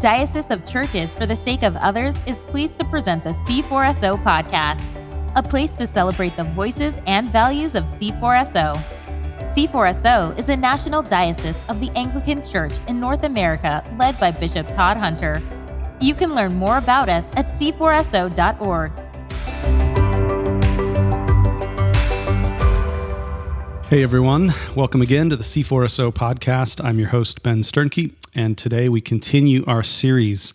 Diocese of Churches for the Sake of Others is pleased to present the C4SO podcast, a place to celebrate the voices and values of C4SO. C4SO is a national diocese of the Anglican Church in North America led by Bishop Todd Hunter. You can learn more about us at c4so.org. Hey everyone, welcome again to the C4SO podcast. I'm your host, Ben Sternke, and today we continue our series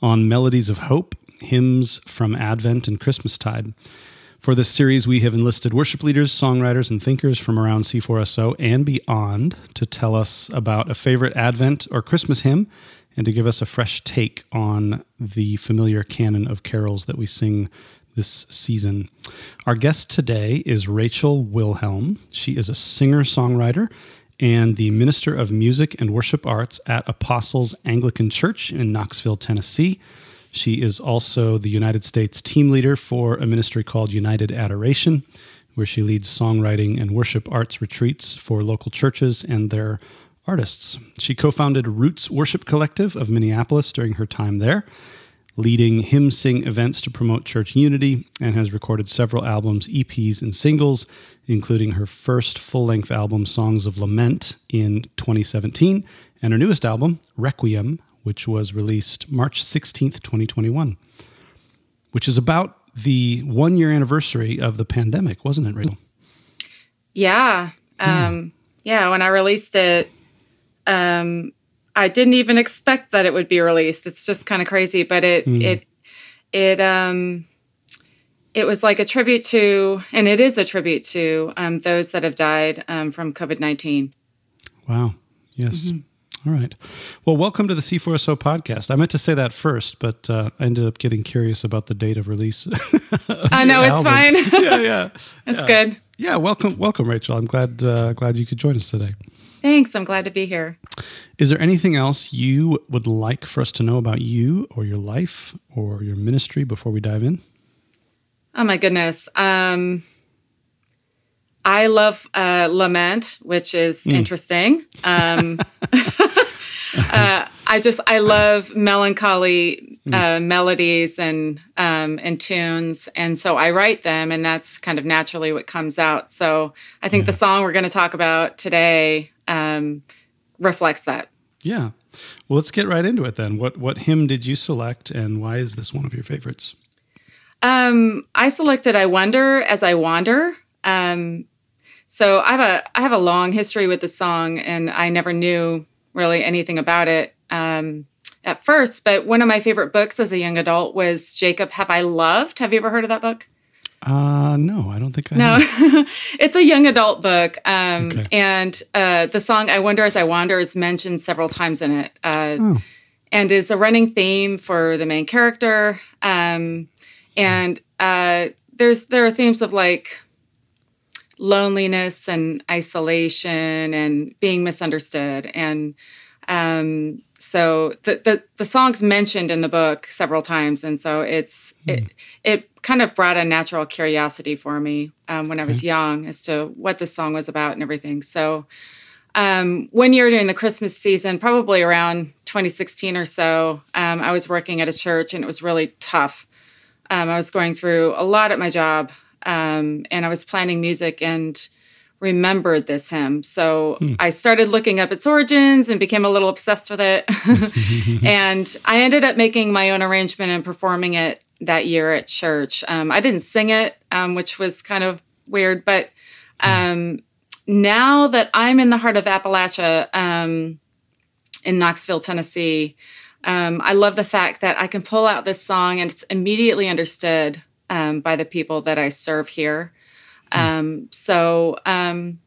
on Melodies of Hope, hymns from Advent and Christmastide. For this series, we have enlisted worship leaders, songwriters, and thinkers from around C4SO and beyond to tell us about a favorite Advent or Christmas hymn and to give us a fresh take on the familiar canon of carols that we sing this season. Our guest today is Rachel Wilhelm. She is a singer songwriter and the Minister of Music and Worship Arts at Apostles Anglican Church in Knoxville, Tennessee. She is also the United States team leader for a ministry called United Adoration, where she leads songwriting and worship arts retreats for local churches and their artists. She co founded Roots Worship Collective of Minneapolis during her time there leading hymn sing events to promote church unity, and has recorded several albums, EPs, and singles, including her first full length album, Songs of Lament, in 2017, and her newest album, Requiem, which was released March 16th, 2021, which is about the one year anniversary of the pandemic, wasn't it, Rachel? Yeah. Um, yeah. When I released it, um, I didn't even expect that it would be released. It's just kind of crazy, but it mm. it it um it was like a tribute to, and it is a tribute to um, those that have died um, from COVID nineteen. Wow. Yes. Mm-hmm. All right. Well, welcome to the C4SO podcast. I meant to say that first, but uh, I ended up getting curious about the date of release. of I know it's album. fine. yeah, yeah, it's yeah. good. Yeah, welcome, welcome, Rachel. I'm glad uh, glad you could join us today. Thanks. I'm glad to be here. Is there anything else you would like for us to know about you or your life or your ministry before we dive in? Oh, my goodness. Um, I love uh, lament, which is mm. interesting. Um, uh, I just I love melancholy hmm. uh, melodies and um, and tunes, and so I write them, and that's kind of naturally what comes out. So I think yeah. the song we're going to talk about today um, reflects that. Yeah. Well, let's get right into it then. What what hymn did you select, and why is this one of your favorites? Um, I selected "I Wonder as I Wander." Um, so I have a I have a long history with the song, and I never knew really anything about it um, at first. But one of my favorite books as a young adult was Jacob Have I Loved. Have you ever heard of that book? Uh, no, I don't think I. No, it's a young adult book, um, okay. and uh, the song "I Wonder as I Wander" is mentioned several times in it, uh, oh. and is a running theme for the main character. Um, and uh, there's there are themes of like loneliness and isolation and being misunderstood, and um, so the, the the song's mentioned in the book several times, and so it's hmm. it it kind of brought a natural curiosity for me um, when okay. I was young as to what the song was about and everything. So um, one year during the Christmas season, probably around 2016 or so, um, I was working at a church and it was really tough. Um, I was going through a lot at my job, um, and I was planning music and remembered this hymn. So hmm. I started looking up its origins and became a little obsessed with it. and I ended up making my own arrangement and performing it that year at church. Um, I didn't sing it, um, which was kind of weird, but um, now that I'm in the heart of Appalachia um, in Knoxville, Tennessee, um, I love the fact that I can pull out this song and it's immediately understood um, by the people that I serve here. Hmm. Um, so um,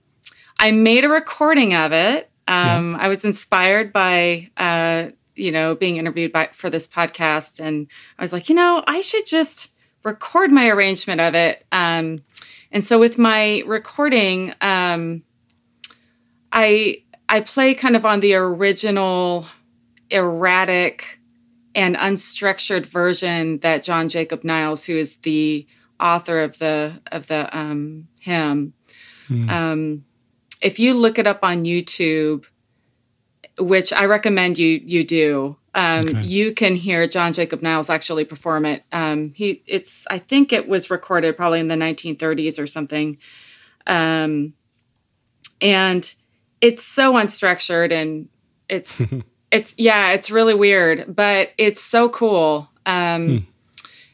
I made a recording of it. Um, yeah. I was inspired by, uh, you know, being interviewed by, for this podcast, and I was like, you know, I should just record my arrangement of it. Um, and so with my recording, um, I I play kind of on the original erratic and unstructured version that John Jacob Niles, who is the author of the of the um, hymn. Mm. Um, if you look it up on YouTube, which I recommend you you do, um, okay. you can hear John Jacob Niles actually perform it. Um, he, it's, I think it was recorded probably in the 1930s or something, um, and it's so unstructured and it's, it's yeah, it's really weird, but it's so cool. Um, hmm.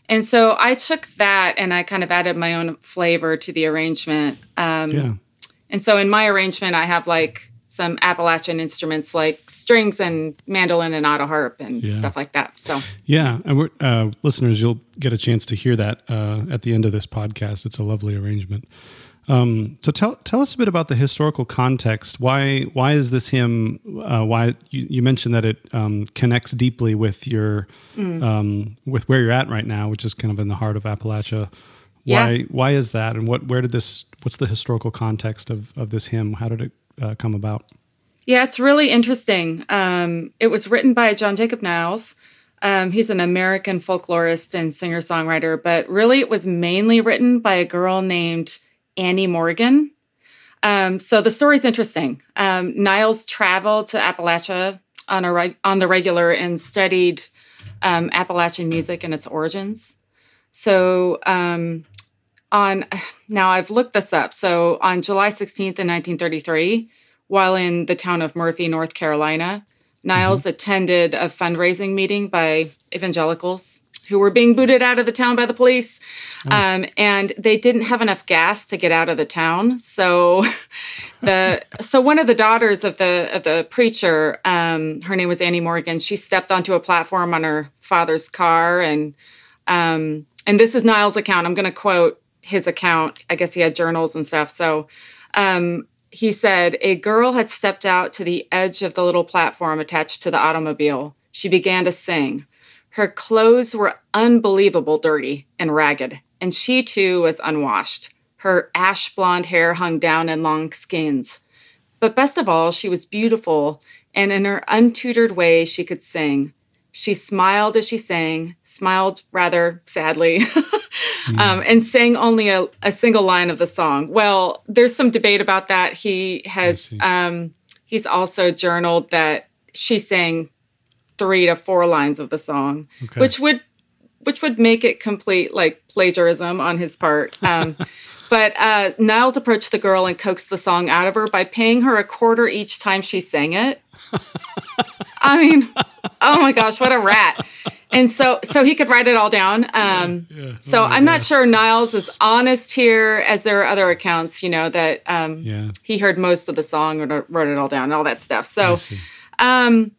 And so I took that and I kind of added my own flavor to the arrangement. Um, yeah. And so in my arrangement, I have like some Appalachian instruments like strings and mandolin and auto harp and yeah. stuff like that. So yeah, and we're, uh, listeners, you'll get a chance to hear that uh, at the end of this podcast. It's a lovely arrangement. Um, so tell tell us a bit about the historical context. Why why is this hymn? Uh, why you, you, mentioned that it um, connects deeply with your mm. um, with where you're at right now, which is kind of in the heart of Appalachia. Why yeah. why is that? And what where did this? What's the historical context of of this hymn? How did it uh, come about? Yeah, it's really interesting. Um, it was written by John Jacob Niles. Um, he's an American folklorist and singer songwriter, but really it was mainly written by a girl named Annie Morgan. Um, so the story's interesting. Um, Niles traveled to Appalachia on a on the regular and studied um, Appalachian music and its origins. So um, on now I've looked this up. So on July 16th in 1933, while in the town of Murphy, North Carolina, Niles mm-hmm. attended a fundraising meeting by evangelicals who were being booted out of the town by the police. Oh. Um, and they didn't have enough gas to get out of the town. So the so one of the daughters of the of the preacher, um, her name was Annie Morgan, she stepped onto a platform on her father's car and um, and this is Niles' account. I'm gonna quote his account. I guess he had journals and stuff. So um, he said, A girl had stepped out to the edge of the little platform attached to the automobile. She began to sing. Her clothes were unbelievable dirty and ragged, and she too was unwashed. Her ash blonde hair hung down in long skeins. But best of all, she was beautiful, and in her untutored way, she could sing. She smiled as she sang, smiled rather sadly, mm. um, and sang only a, a, single line of the song. Well, there's some debate about that. He has um, he's also journaled that she sang three to four lines of the song, okay. which would which would make it complete like plagiarism on his part. Um, but uh, Niles approached the girl and coaxed the song out of her by paying her a quarter each time she sang it. I mean, oh my gosh, what a rat! And so, so he could write it all down. Um, yeah. oh so I'm gosh. not sure Niles is honest here, as there are other accounts, you know, that um, yeah. he heard most of the song or wrote it all down and all that stuff. So, um,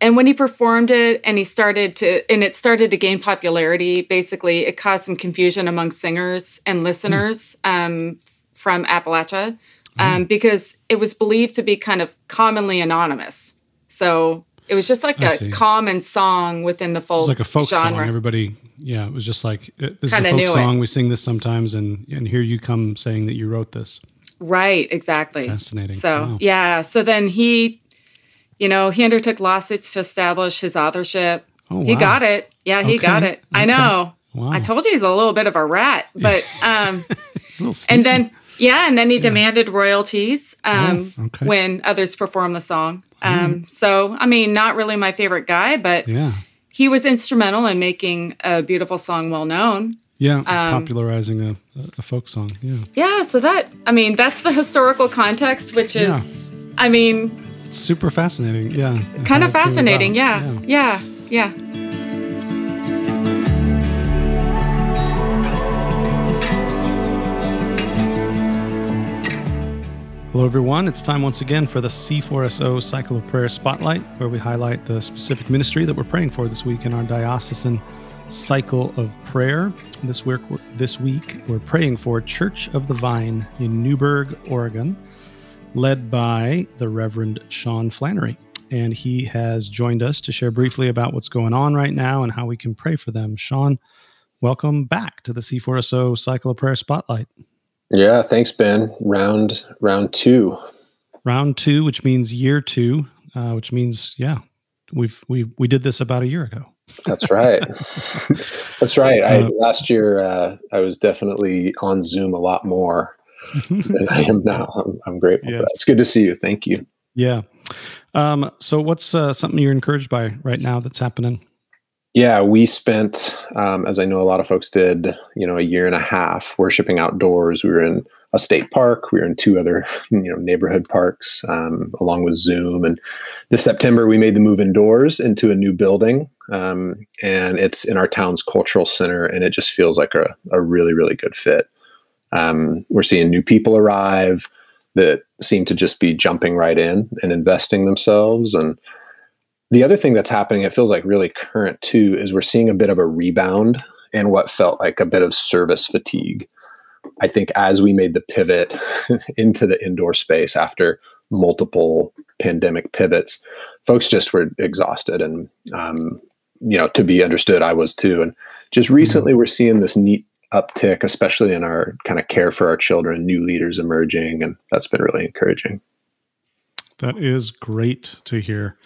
and when he performed it and he started to, and it started to gain popularity, basically, it caused some confusion among singers and listeners mm. um, from Appalachia um, mm. because it was believed to be kind of commonly anonymous. So it was just like I a see. common song within the folk. It was like a folk genre. song. Everybody, yeah, it was just like uh, this Kinda is a folk song. It. We sing this sometimes, and and here you come saying that you wrote this. Right, exactly. Fascinating. So wow. yeah, so then he you know, he undertook lawsuits to establish his authorship. Oh, wow. He got it. Yeah, he okay. got it. I know. Wow. I told you he's a little bit of a rat, but um and then yeah, and then he yeah. demanded royalties um, oh, okay. when others performed the song. Um, mm. So, I mean, not really my favorite guy, but yeah. he was instrumental in making a beautiful song well known. Yeah, um, popularizing a, a, folk song. Yeah. Yeah, so that, I mean, that's the historical context, which is, yeah. I mean, it's super fascinating. Yeah. Kind of fascinating. Yeah. yeah. Yeah. Yeah. Hello, everyone. It's time once again for the C4SO Cycle of Prayer Spotlight, where we highlight the specific ministry that we're praying for this week in our diocesan cycle of prayer. This week, this week we're praying for Church of the Vine in Newberg, Oregon led by the Reverend Sean Flannery. And he has joined us to share briefly about what's going on right now and how we can pray for them. Sean, welcome back to the C4SO Cycle of Prayer Spotlight. Yeah, thanks, Ben. Round round two. Round two, which means year two, uh, which means yeah, we've we we did this about a year ago. That's right. That's right. I uh, last year uh, I was definitely on Zoom a lot more than I am now. I'm, I'm grateful that. It's good to see you. Thank you. Yeah. Um, so, what's uh, something you're encouraged by right now that's happening? Yeah, we spent, um, as I know a lot of folks did, you know, a year and a half worshiping outdoors. We were in a state park. We were in two other, you know, neighborhood parks, um, along with Zoom. And this September, we made the move indoors into a new building, um, and it's in our town's cultural center, and it just feels like a, a really, really good fit. Um, we're seeing new people arrive that seem to just be jumping right in and investing themselves. And the other thing that's happening, it feels like really current too, is we're seeing a bit of a rebound and what felt like a bit of service fatigue. I think as we made the pivot into the indoor space after multiple pandemic pivots, folks just were exhausted. And, um, you know, to be understood, I was too. And just recently, we're seeing this neat uptick, especially in our kind of care for our children, new leaders emerging, and that's been really encouraging. That is great to hear.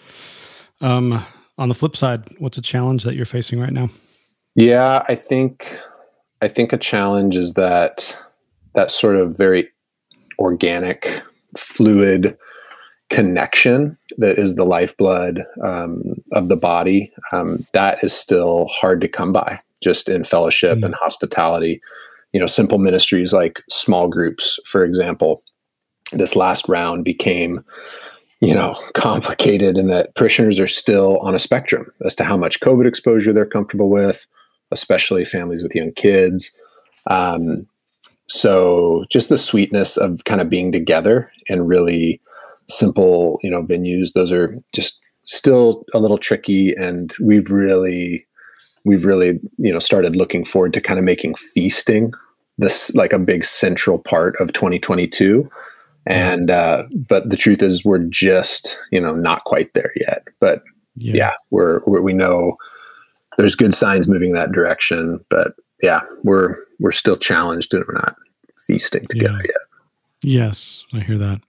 Um, on the flip side, what's a challenge that you're facing right now? Yeah, I think I think a challenge is that that sort of very organic, fluid connection that is the lifeblood um, of the body. Um, that is still hard to come by just in fellowship mm-hmm. and hospitality. You know, simple ministries like small groups, for example. This last round became, you know, complicated in that parishioners are still on a spectrum as to how much COVID exposure they're comfortable with, especially families with young kids. Um, so just the sweetness of kind of being together and really simple, you know, venues, those are just still a little tricky. And we've really we've really you know started looking forward to kind of making feasting this like a big central part of 2022 and uh, but the truth is we're just you know not quite there yet but yeah, yeah we're, we're, we know there's good signs moving that direction but yeah we're we're still challenged and we're not feasting together yeah. yet. Yes i hear that.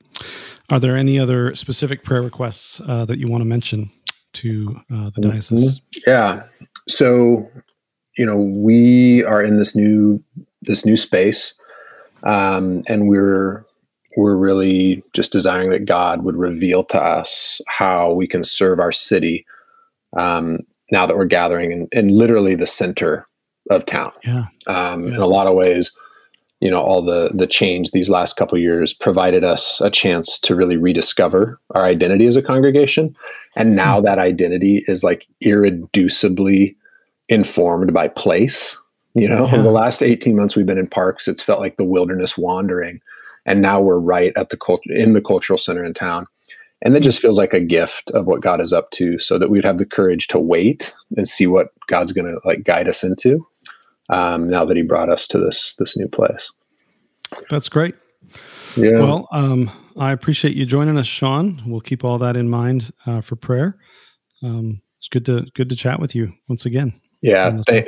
Are there any other specific prayer requests uh, that you want to mention to uh, the mm-hmm. diocese? Yeah. So you know we are in this new this new space um, and we're we're really just desiring that god would reveal to us how we can serve our city um, now that we're gathering in, in, literally the center of town yeah. Um, yeah. in a lot of ways you know all the the change these last couple years provided us a chance to really rediscover our identity as a congregation and now mm-hmm. that identity is like irreducibly informed by place you know yeah. over the last 18 months we've been in parks it's felt like the wilderness wandering and now we're right at the in the cultural center in town and that just feels like a gift of what god is up to so that we'd have the courage to wait and see what god's going to like guide us into um, now that he brought us to this this new place. That's great. Yeah. Well, um, I appreciate you joining us, Sean. We'll keep all that in mind uh, for prayer. Um, it's good to good to chat with you once again. Yeah. Th-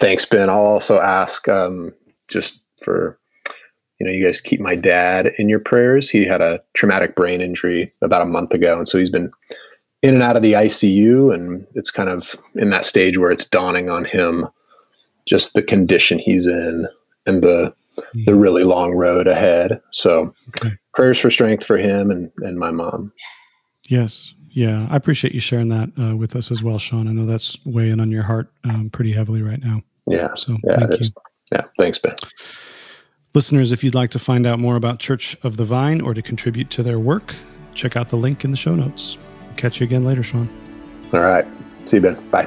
thanks, Ben. I'll also ask um, just for you know you guys keep my dad in your prayers. He had a traumatic brain injury about a month ago, and so he's been in and out of the ICU, and it's kind of in that stage where it's dawning on him just the condition he's in and the mm. the really long road ahead. So okay. prayers for strength for him and and my mom. Yes. Yeah, I appreciate you sharing that uh, with us as well, Sean. I know that's weighing on your heart um, pretty heavily right now. Yeah. So yeah, thank you. Yeah. Thanks, Ben. Listeners, if you'd like to find out more about Church of the Vine or to contribute to their work, check out the link in the show notes. Catch you again later, Sean. All right. See you, Ben. Bye.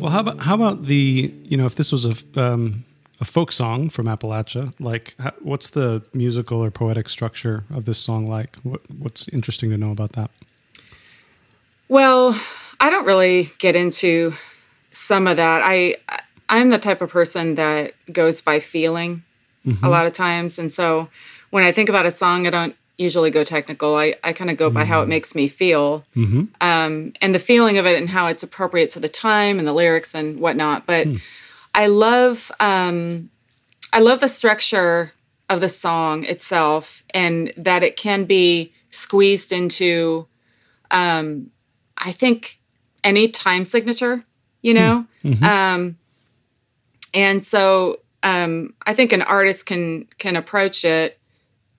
Well, how about how about the you know if this was a um, a folk song from Appalachia, like how, what's the musical or poetic structure of this song like? What what's interesting to know about that? Well, I don't really get into some of that. I I'm the type of person that goes by feeling mm-hmm. a lot of times, and so when I think about a song, I don't usually go technical. I, I kind of go by how it mm-hmm. makes me feel mm-hmm. um, and the feeling of it and how it's appropriate to the time and the lyrics and whatnot. But mm. I love um, I love the structure of the song itself and that it can be squeezed into um, I think any time signature, you know? Mm-hmm. Um, and so um, I think an artist can can approach it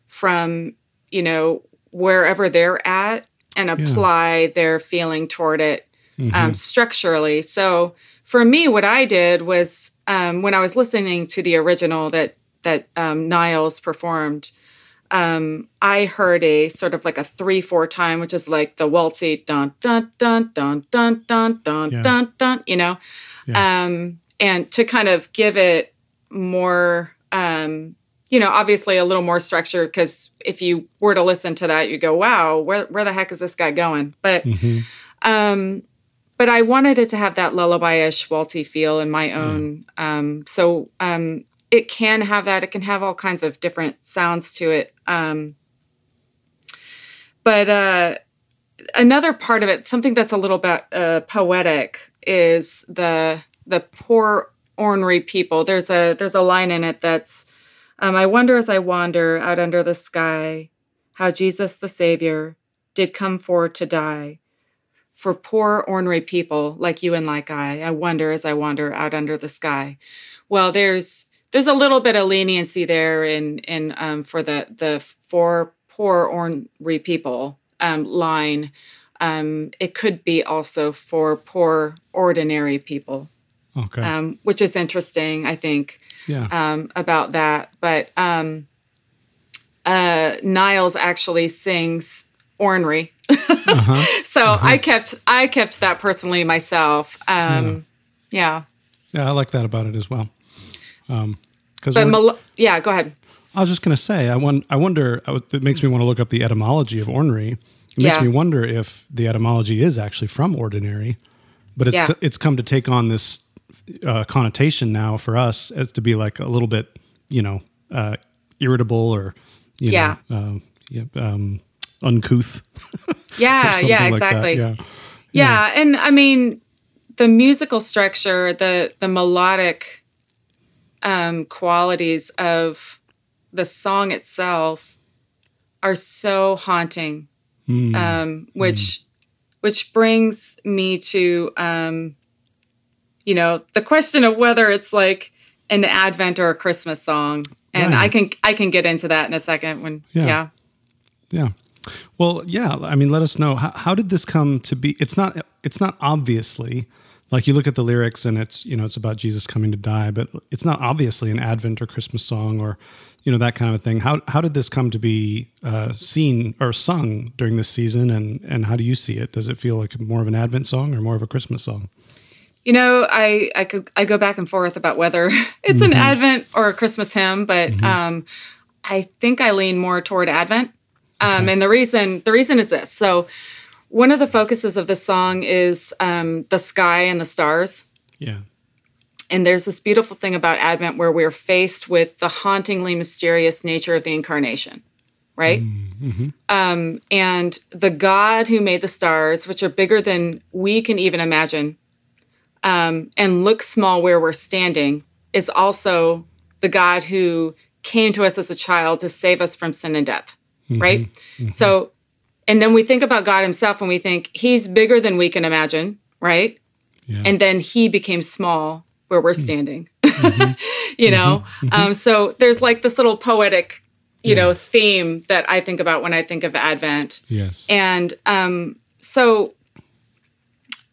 from you know wherever they're at and apply their feeling toward it um, structurally. So for me, what I did was um, when I was listening to the original that that um, Niles performed, um, I heard a sort of like a three four time, which is like the waltzy dun dun dun dun dun dun dun Yeah. dun dun, you know, Yeah. um, and to kind of give it more. Um, you know, obviously a little more structure because if you were to listen to that, you go, "Wow, where where the heck is this guy going?" But Mhm. um, but I wanted it to have that lullaby-ish waltzy feel in my own. Um, so um, it can have that. It can have all kinds of different sounds to it. Um, but uh, another part of it, something that's a little bit uh, poetic, is the the poor ornery people. There's a there's a line in it that's, um, I wonder as I wander out under the sky, how Jesus the Savior did come for to die for poor ornery people like you and like I. I wonder as I wander out under the sky. Well, there's there's a little bit of leniency there in in um, for the the for poor ornery people um, line. Um, it could be also for poor ordinary people, Okay. um, which is interesting. I think yeah. um, about that. But um, uh, Niles actually sings ornery, Uh-huh. so I kept I kept that personally myself. Um, yeah, Yeah, I like that about it as well. Because but Mal- yeah, go ahead. I was just going to say, I, won- I wonder, I it makes me want to look up the etymology of ornery. It makes Yeah. me wonder if the etymology is actually from ordinary, but it's, Yeah. it's come to take on this uh, connotation now for us as to be like a little bit, you know, uh, irritable or, you Yeah. know, uh, yeah, um, uncouth. Yeah, yeah, like exactly. Yeah. Yeah, and I mean the musical structure, the the melodic um, qualities of the song itself are so haunting, Mm. um, which which brings me to um, you know the question of whether it's like an Advent or a Christmas song, and I can I can get into that in a second. When Yeah. yeah. Yeah. Well, yeah. I mean, let us know how, how did this come to be? It's not. It's not obviously like you look at the lyrics and it's you know it's about Jesus coming to die, but it's not obviously an Advent or Christmas song or you know that kind of thing. How how did this come to be uh, seen or sung during this season, and and how do you see it? Does it feel like more of an Advent song or more of a Christmas song? You know, I I could I go back and forth about whether it's an Advent or a Christmas hymn, but um, I think I lean more toward Advent. Um, And the reason the reason is this. So, one of the focuses of this song is um, the sky and the stars. Yeah. And there's this beautiful thing about Advent where we're faced with the hauntingly mysterious nature of the incarnation, right? Um, and the God who made the stars, which are bigger than we can even imagine, um, and look small where we're standing, is also the God who came to us as a child to save us from sin and death, right? So, and then we think about God himself and we think he's bigger than we can imagine, right? Yeah. and then he became small where we're standing you know? Um, so there's like this little poetic you know theme that i think about when i think of advent. Yes. and um, so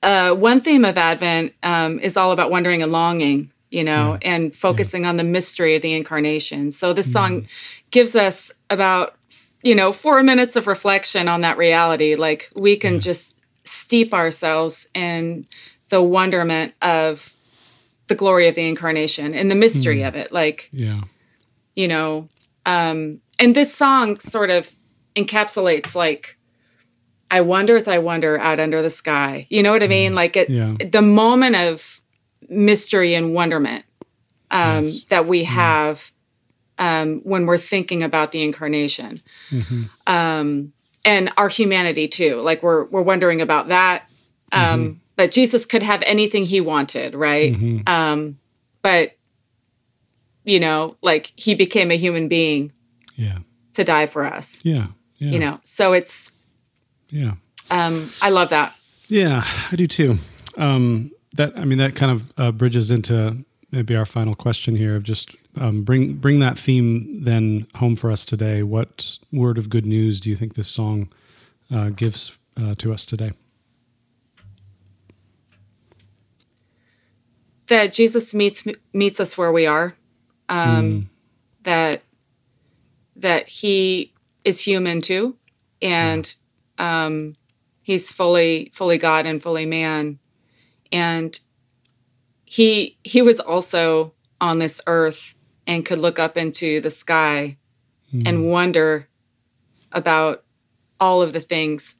uh, one theme of advent um, is all about wondering and longing you know and focusing on the mystery of the incarnation. So this song gives us about you know four minutes of reflection on that reality like we can just steep ourselves in the wonderment of the glory of the incarnation and the mystery of it like yeah. you know um and this song sort of encapsulates like i wonder as i wonder out under the sky you know what i mean like it Yeah. the moment of mystery and wonderment um Yes. that we have um when we're thinking about the incarnation um and our humanity too like we're we're wondering about that um but jesus could have anything he wanted right um but you know like he became a human being Yeah. to die for us Yeah. Yeah. you know so it's Yeah. um i love that Yeah, I do too. Um, that I mean, that kind of uh, bridges into maybe our final question here of just um, bring bring that theme then home for us today. What word of good news do you think this song uh, gives uh, to us today? That Jesus meets meets us where we are. Um, mm. That that he is human too, and yeah. um, he's fully fully God and fully man, and he he was also on this earth and could look up into the sky mm. and wonder about all of the things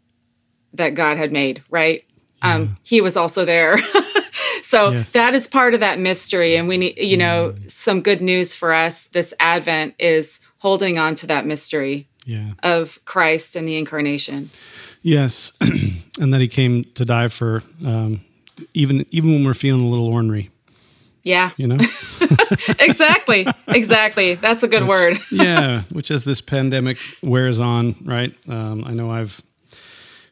that God had made, right? Yeah. Um, he was also there. so yes. that is part of that mystery. And we need, you know, mm. some good news for us this Advent is holding on to that mystery yeah. of Christ and the incarnation. Yes. and that he came to die for um, even even when we're feeling a little ornery. Yeah. You know? exactly. Exactly. That's a good which, word. yeah. Which as this pandemic wears on, right? Um, I know I've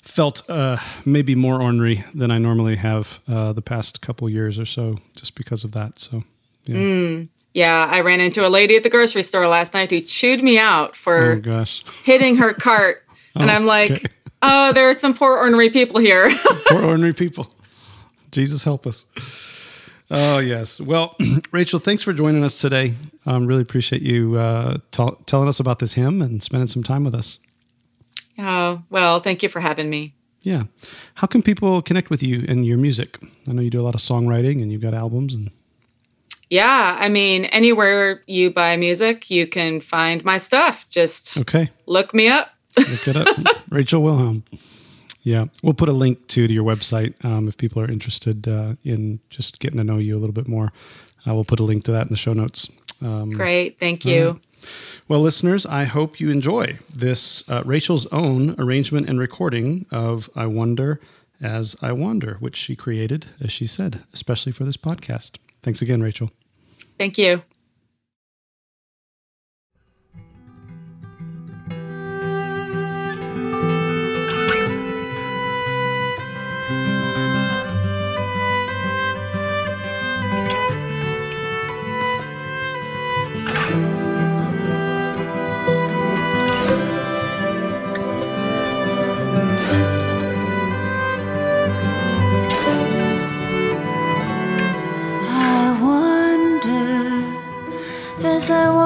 felt uh, maybe more ornery than I normally have uh, the past couple years or so just because of that. So, yeah. Mm, yeah. I ran into a lady at the grocery store last night who chewed me out for oh, gosh. hitting her cart. and oh, I'm like, okay. oh, there are some poor ornery people here. poor ornery people. Jesus help us. Oh, yes. Well, Rachel, thanks for joining us today. Um, really appreciate you uh, t- telling us about this hymn and spending some time with us. Oh, well, thank you for having me. Yeah. How can people connect with you and your music? I know you do a lot of songwriting and you've got albums and yeah, I mean, anywhere you buy music, you can find my stuff. Just okay. look me up. look it up. Rachel Wilhelm. Yeah, we'll put a link to to your website um, if people are interested uh, in just getting to know you a little bit more. Uh, we'll put a link to that in the show notes. Um, Great, thank you. well, listeners, I hope you enjoy this uh, Rachel's own arrangement and recording of "I Wonder as I Wander," which she created, as she said, especially for this podcast. Thanks again, Rachel. Thank you. 在我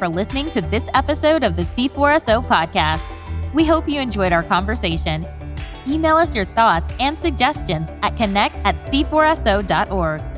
for listening to this episode of the C4SO podcast. We hope you enjoyed our conversation. Email us your thoughts and suggestions at connect at c4so.org.